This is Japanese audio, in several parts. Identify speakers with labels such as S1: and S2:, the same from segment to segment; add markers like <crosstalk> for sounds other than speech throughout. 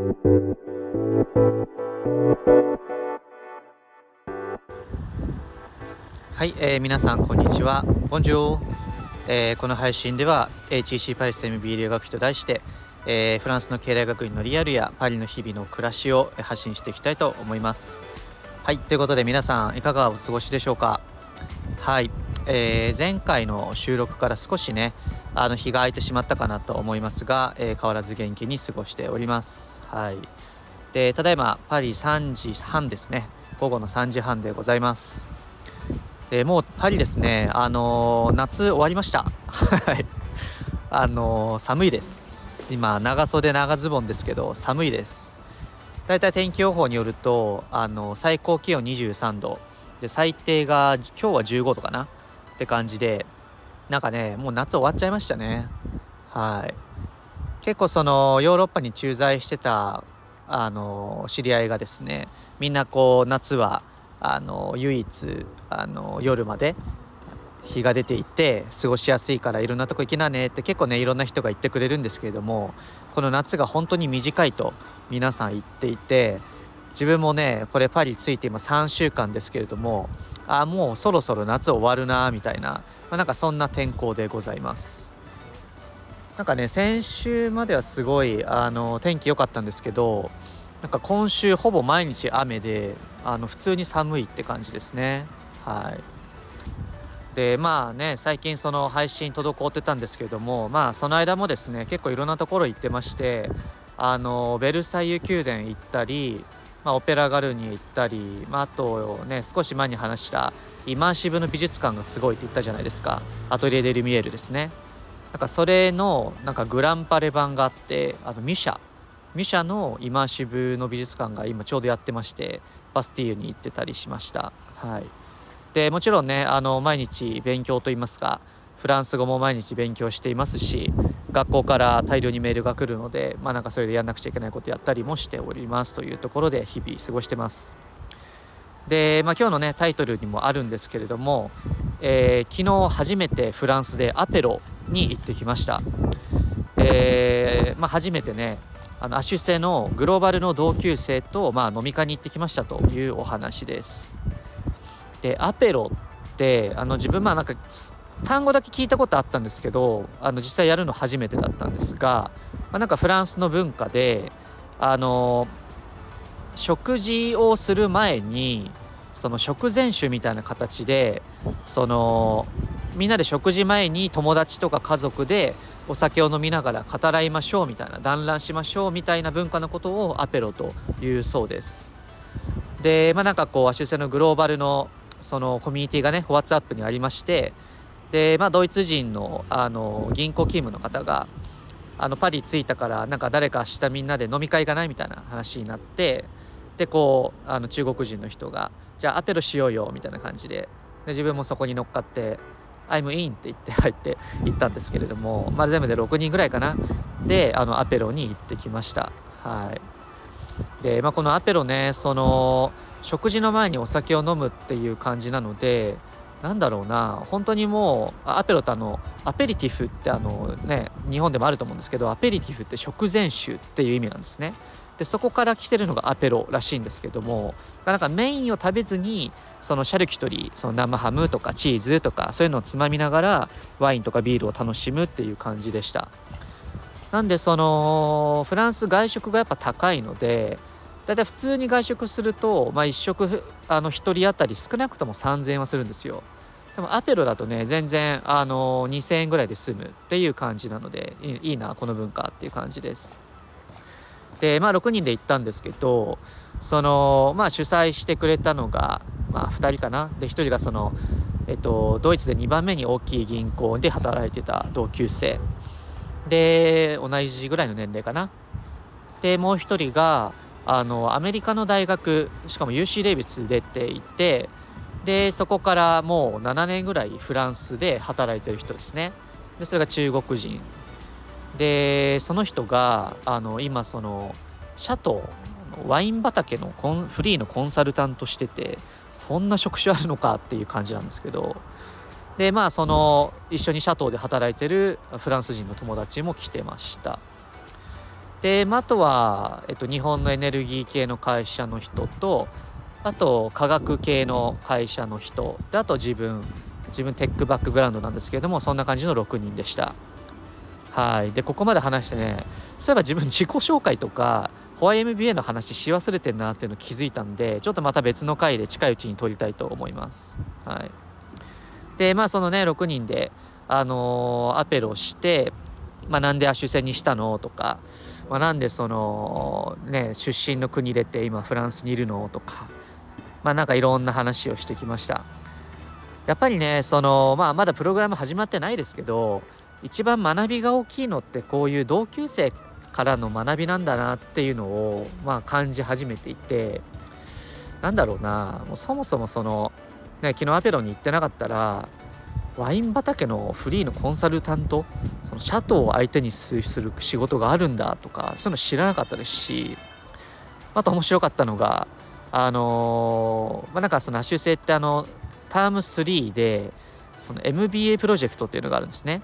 S1: はい、えー、皆さんこんにちは。ボンジュー、え、この配信では HEC パリス MB 留学費と題して、えー、フランスの経済学院のリアルやパリの日々の暮らしを発信していきたいと思います。はい、ということで皆さんいかがお過ごしでしょうか？はい、えー、前回の収録から少しねあの日が空いてしまったかなと思いますが、えー、変わらず元気に過ごしております。はい、でただいまパリ3時半ですね午後の3時半でございます。でもうパリですね、あのー、夏終わりました。はい。あのー、寒いです。今、長袖長ズボンですけど、寒いです。だいたい天気予報によると、あのー、最高気温23度、で、最低が今日は15度かなって感じで、なんかね、もう夏終わっちゃいましたね。はい。結構そのヨーロッパに駐在してたあの知り合いがですねみんなこう夏はあの唯一あの夜まで日が出ていて過ごしやすいからいろんなとこ行きなねって結構ねいろんな人が言ってくれるんですけれどもこの夏が本当に短いと皆さん言っていて自分もねこれパリ着いて今3週間ですけれどもあもうそろそろ夏終わるなみたいな、まあ、なんかそんな天候でございます。なんかね先週まではすごいあの天気良かったんですけどなんか今週ほぼ毎日雨であの普通に寒いって感じですね。はい。でまあね最近その配信滞ってたんですけどもまあその間もですね結構いろんなところ行ってましてあのベルサイユ宮殿行ったり、まあ、オペラガルニ行ったり、まあ、あとね少し前に話したイマーシブの美術館がすごいって言ったじゃないですか。アトリエ・デ・ルミエールですね。なんかそれのなんかグランパレ版があってあのミシャ。ミシャのイマーシブの美術館が今ちょうどやってましてバスティーユに行ってたりしました。はい、でもちろんねあの毎日勉強といいますかフランス語も毎日勉強していますし学校から大量にメールが来るのでまあなんかそれでやんなくちゃいけないことやったりもしておりますというところで日々過ごしてます。で、まあ、今日のねタイトルにもあるんですけれども、えー、昨日初めてフランスでアペロに行ってきました。えーまあ、初めてねあのアシュセのグローバルの同級生と、まあ、飲み会に行ってきましたというお話です。でアペロってあの自分まあなんか単語だけ聞いたことあったんですけどあの実際やるの初めてだったんですが、まあ、なんかフランスの文化であの食事をする前にその食前酒みたいな形でそのみんなで食事前に友達とか家族でお酒を飲みながら語らいましょうみたいな団らんしましょうみたいな文化のことをアペロというそうです。でまあなんかこうアシュセのグローバルのそのコミュニティがね WhatsApp にありましてでまあドイツ人のあの銀行勤務の方があのパリ着いたからなんか誰か明日みんなで飲み会がないみたいな話になってでこうあの中国人の人がじゃあアペロしようよみたいな感じでで自分もそこに乗っかって I'm in って言って入って行ったんですけれども、まあ、全部で6人ぐらいかな。であのアペロに行ってきました。はい。で、まあ、このアペロねその食事の前にお酒を飲むっていう感じなのでなんだろうな本当にもうアペロってあのアペリティフってあのね日本でもあると思うんですけどアペリティフって食前酒っていう意味なんですね。でそこから来てるのがアペロらしいんですけどもなんかメインを食べずにそのシャルキュトリーその生ハムとかチーズとかそういうのをつまみながらワインとかビールを楽しむっていう感じでした。なんでそのフランス外食がやっぱ高いのでだいたい普通に外食すると、まあ、1食あの1人当たり少なくとも3000円はするんですよ。でもアペロだとね全然あの2000円ぐらいで済むっていう感じなのでいいなこの文化っていう感じです。でまあ6人で行ったんですけどそのまあ主催してくれたのがまあ2人かな。で1人がそのえっとドイツで2番目に大きい銀行で働いてた同級生。で同じぐらいの年齢かな。でもう1人があのアメリカの大学しかも UC レイビス出ていてでそこからもう7年ぐらいフランスで働いてる人ですね。でそれが中国人。でその人があの今そのシャトーワイン畑のコンフリーのコンサルタントしててそんな職種あるのかっていう感じなんですけど。でまあその一緒にシャトーで働いてるフランス人の友達も来てました。で、まあ、あとは、えっと、日本のエネルギー系の会社の人とあと科学系の会社の人であと自分自分テックバックグラウンドなんですけれどもそんな感じの6人でした。はい。でここまで話してねそういえば自分自己紹介とかホワイ MBA の話し忘れてんなっていうの気づいたんでちょっとまた別の回で近いうちに撮りたいと思います。はい。でまあそのね6人であのー、アペロしてまあ、なんで亜種線にしたのとか、まあ、なんでそのね出身の国出て今フランスにいるのとかまあなんかいろんな話をしてきました。やっぱりねそのまあまだプログラム始まってないですけど一番学びが大きいのってこういう同級生からの学びなんだなっていうのをまあ感じ始めていてなんだろうなもうそもそもそのね昨日アペロに行ってなかったらワイン畑のフリーのコンサルタントそのシャトーを相手にする仕事があるんだとかそういうの知らなかったですしあと面白かったのがあのー、まあ、なんかその亜種性ってあのターム3でその MBA プロジェクトっていうのがあるんですね。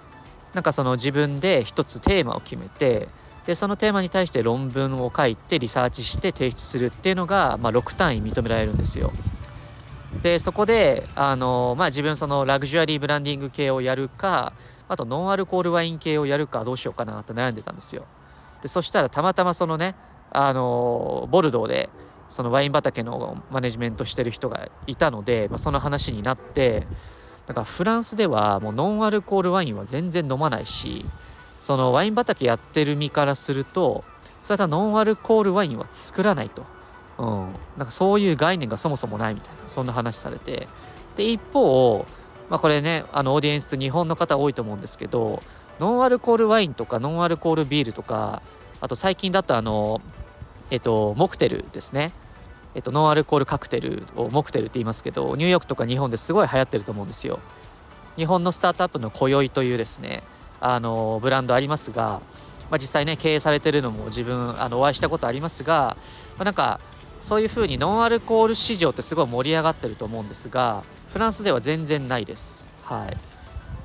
S1: なんかその自分で一つテーマを決めてでそのテーマに対して論文を書いてリサーチして提出するっていうのが、まあ、6単位認められるんですよ。でそこであの、まあ、自分そのラグジュアリーブランディング系をやるかあとノンアルコールワイン系をやるかどうしようかなって悩んでたんですよ。でそしたらたまたまそのねあのボルドーでそのワイン畑のマネジメントしてる人がいたので、まあ、その話になってだからフランスではもうノンアルコールワインは全然飲まないしそのワイン畑やってる身からするとそれはノンアルコールワインは作らないと、うん、なんかそういう概念がそもそもないみたいなそんな話されてで一方、まあ、これねあのオーディエンス日本の方多いと思うんですけどノンアルコールワインとかノンアルコールビールとかあと最近だとあのえっと、モクテルですね。えっと、ノンアルコールカクテルをモクテルって言いますけど、ニューヨークとか日本ですごい流行ってると思うんですよ。日本のスタートアップの今宵というですね、あの、ブランドありますが、まあ、実際ね、経営されてるのも自分、あの、お会いしたことありますが、まあ、なんか、そういうふうにノンアルコール市場ってすごい盛り上がってると思うんですが、フランスでは全然ないです。はい。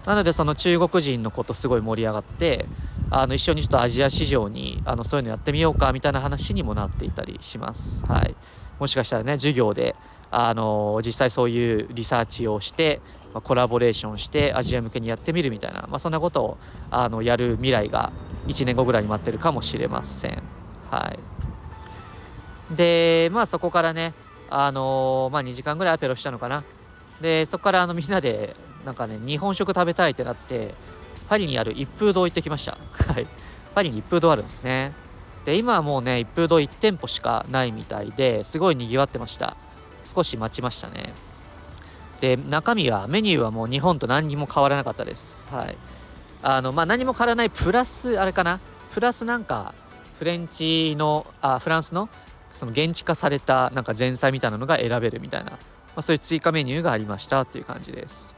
S1: なので、その中国人のことすごい盛り上がって、あの一緒にちょっとアジア市場にあのそういうのやってみようかみたいな話にもなっていたりします。はい、もしかしたらね授業であの実際そういうリサーチをして、コラボレーションしてアジア向けにやってみるみたいな、まあ、そんなことをあのやる未来が1年後ぐらいに待ってるかもしれません。はい、でまあそこからねあのまあ、2時間ぐらいアペロしたのかな。でそこからあのみんなでなんかね日本食食べたいってなってパリにある一風堂行ってきました。<laughs> はい。パリに一風堂あるんですね。で、今はもうね、一風堂1店舗しかないみたいで、すごい賑わってました。少し待ちましたね。で、中身は、メニューはもう日本と何にも変わらなかったです。はい。あの、まあ、何も変わらない、プラス、あれかな、プラスなんか、フレンチの、あ、フランスの、その現地化されたなんか前菜みたいなのが選べるみたいな、まあ、そういう追加メニューがありましたっていう感じです。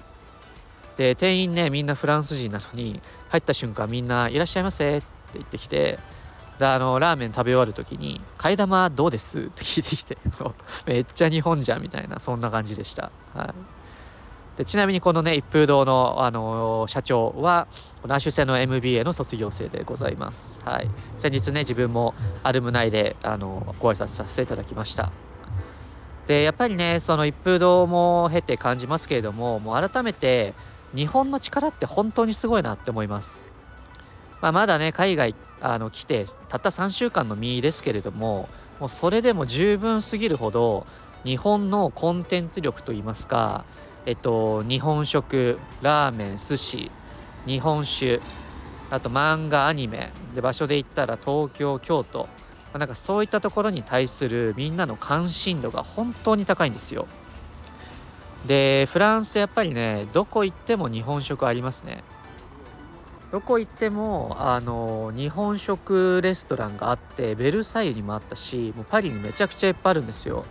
S1: で店員ねみんなフランス人なのに入った瞬間みんな「いらっしゃいませ」って言ってきてであのラーメン食べ終わる時に「替え玉どうです?」って聞いてきて <laughs> めっちゃ日本じゃんみたいなそんな感じでした、はい、でちなみにこのね一風堂の、あの社長はナッシュ製の MBA の卒業生でございます、はい、先日ね自分もアルムナイであのご挨拶させていただきました。でやっぱりねその一風堂も経て感じますけれどももう改めて日本の力って本当にすごいなって思います。まあ、まだね、海外あの来て、たった3週間の身ですけれども、もうそれでも十分すぎるほど、日本のコンテンツ力といいますか、えっと、日本食、ラーメン、寿司、日本酒、あと漫画、アニメ、で場所で言ったら東京、京都、なんかそういったところに対するみんなの関心度が本当に高いんですよ。でフランスやっぱりねどこ行っても日本食ありますね。どこ行ってもあの日本食レストランがあってベルサイユにもあったしもうパリにめちゃくちゃいっぱいあるんですよ。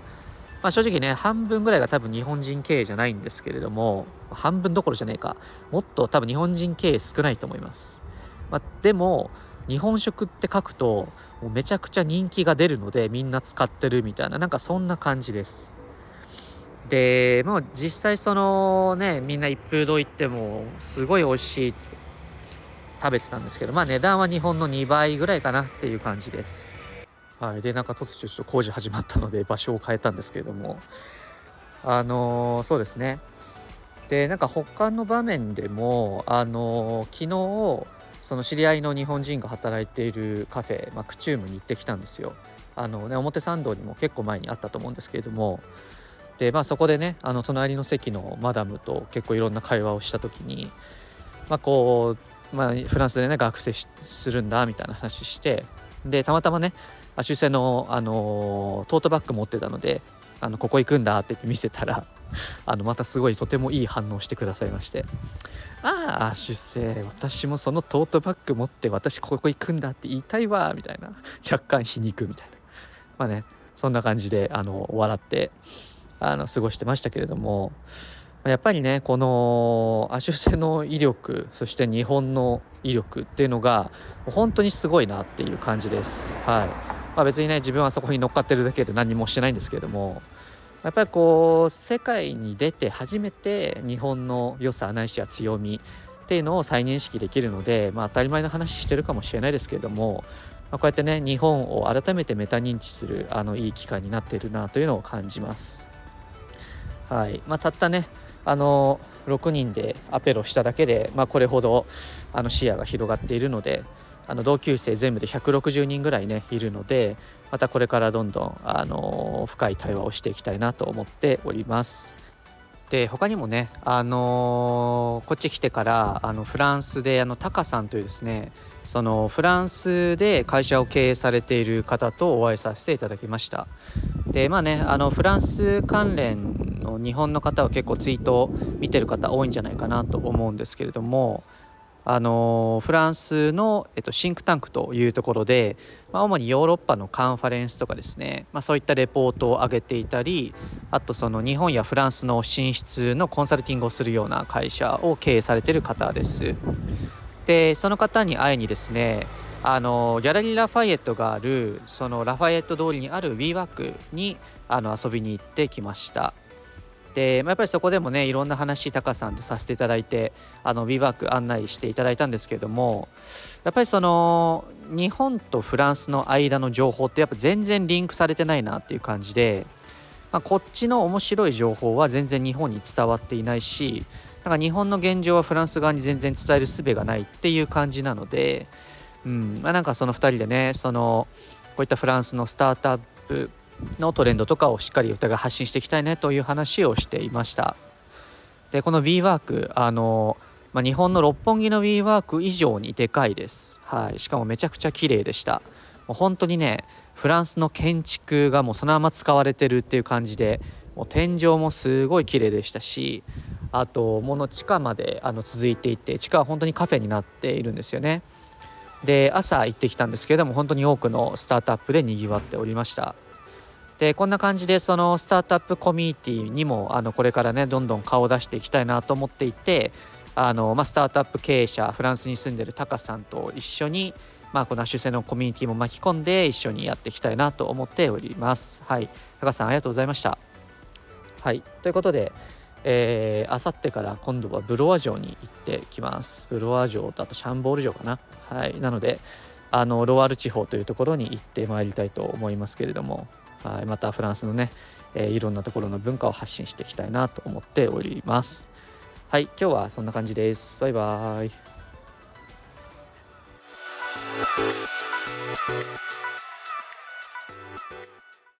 S1: まあ、正直ね半分ぐらいが多分日本人経営じゃないんですけれども半分どころじゃねえか。もっと多分日本人経営少ないと思います、まあ、でも日本食って書くともうめちゃくちゃ人気が出るのでみんな使ってるみたいななんかそんな感じです。でもう実際そのねみんな一風堂行ってもすごい美味しいって食べてたんですけどまあ値段は日本の2倍ぐらいかなっていう感じです。はい。でなんか突如ちょっと工事始まったので場所を変えたんですけれども。あのー、そうですね。でなんか他の場面でもあのー、昨日その知り合いの日本人が働いているカフェ、まあ、クチュームに行ってきたんですよ。あのね表参道にも結構前にあったと思うんですけれども。でまあそこでねあの隣の席のマダムと結構いろんな会話をした時にまあこう、まあ、フランスでね学生するんだみたいな話して。でたまたまね修正の、あのトートバッグ持ってたのであのここ行くんだってって見せたら <laughs> あのまたすごいとてもいい反応してくださいまして。ああ出世私もそのトートバッグ持って私ここ行くんだって言いたいわみたいな。若干皮肉みたいな。まあねそんな感じであの笑ってあの過ごしてましたけれどもやっぱりねこの亜種性の威力そして日本の威力っていうのが本当にすごいなっていう感じです。はい。まあ、別にね自分はそこに乗っかってるだけで何もしてないんですけれどもやっぱりこう世界に出て初めて日本の良さないしは強みっていうのを再認識できるので、まあ、当たり前の話してるかもしれないですけれども、まあ、こうやってね日本を改めてメタ認知するあのいい機会になっているなというのを感じます。はいまあ、たったねあの6人でアペロしただけで、まあ、これほどあの視野が広がっているのであの同級生全部で160人ぐらいねいるのでまたこれからどんどんあの深い対話をしていきたいなと思っております。で他にもね、あのこっち来てからあのフランスであのタカさんというですねそのフランスで会社を経営されている方とお会いさせていただきましたでまあねあのフランス関連の日本の方は結構ツイートを見てる方多いんじゃないかなと思うんですけれどもあのフランスの、えっと、シンクタンクというところで、まあ、主にヨーロッパのカンファレンスとかですね、まあ、そういったレポートを上げていたりあとその日本やフランスの進出のコンサルティングをするような会社を経営されている方です。でその方に会いにですねあのギャラリー・ラファイエットがあるそのラファイエット通りにある WeWork にあの遊びに行ってきましたで、まあ、やっぱりそこでもねいろんな話タカさんとさせていただいてあの WeWork 案内していただいたんですけれどもやっぱりその日本とフランスの間の情報ってやっぱ全然リンクされてないなっていう感じで、まあ、こっちの面白い情報は全然日本に伝わっていないしなんか日本の現状はフランス側に全然伝える術がないっていう感じなので、うんまあ、なんかその2人でねそのこういったフランスのスタートアップのトレンドとかをしっかりお互い発信していきたいねという話をしていました。でこの WeWork あの、まあ、日本の六本木の WeWork 以上にでかいです、はい、しかもめちゃくちゃ綺麗でした。もう本当にねフランスの建築がもうそのまま使われてるっていう感じでもう天井もすごい綺麗でしたしあともの地下まであの続いていて地下は本当にカフェになっているんですよね。で朝行ってきたんですけれども本当に多くのスタートアップでにぎわっておりました。でこんな感じでそのスタートアップコミュニティにもあのこれからねどんどん顔を出していきたいなと思っていてあの、まあ、スタートアップ経営者フランスに住んでるタカさんと一緒に、まあ、この主戦のコミュニティも巻き込んで一緒にやっていきたいなと思っております。はい、タカさんありがとうございました。はいということでえー、あさってから今度はブロワ城に行ってきます。ブロワ城とあとシャンボール城かな。はい。なので、あの、ロワール地方というところに行ってまいりたいと思いますけれども、はいまたフランスのね、えー、いろんなところの文化を発信していきたいなと思っております。はい今日はそんな感じです。バイバーイ。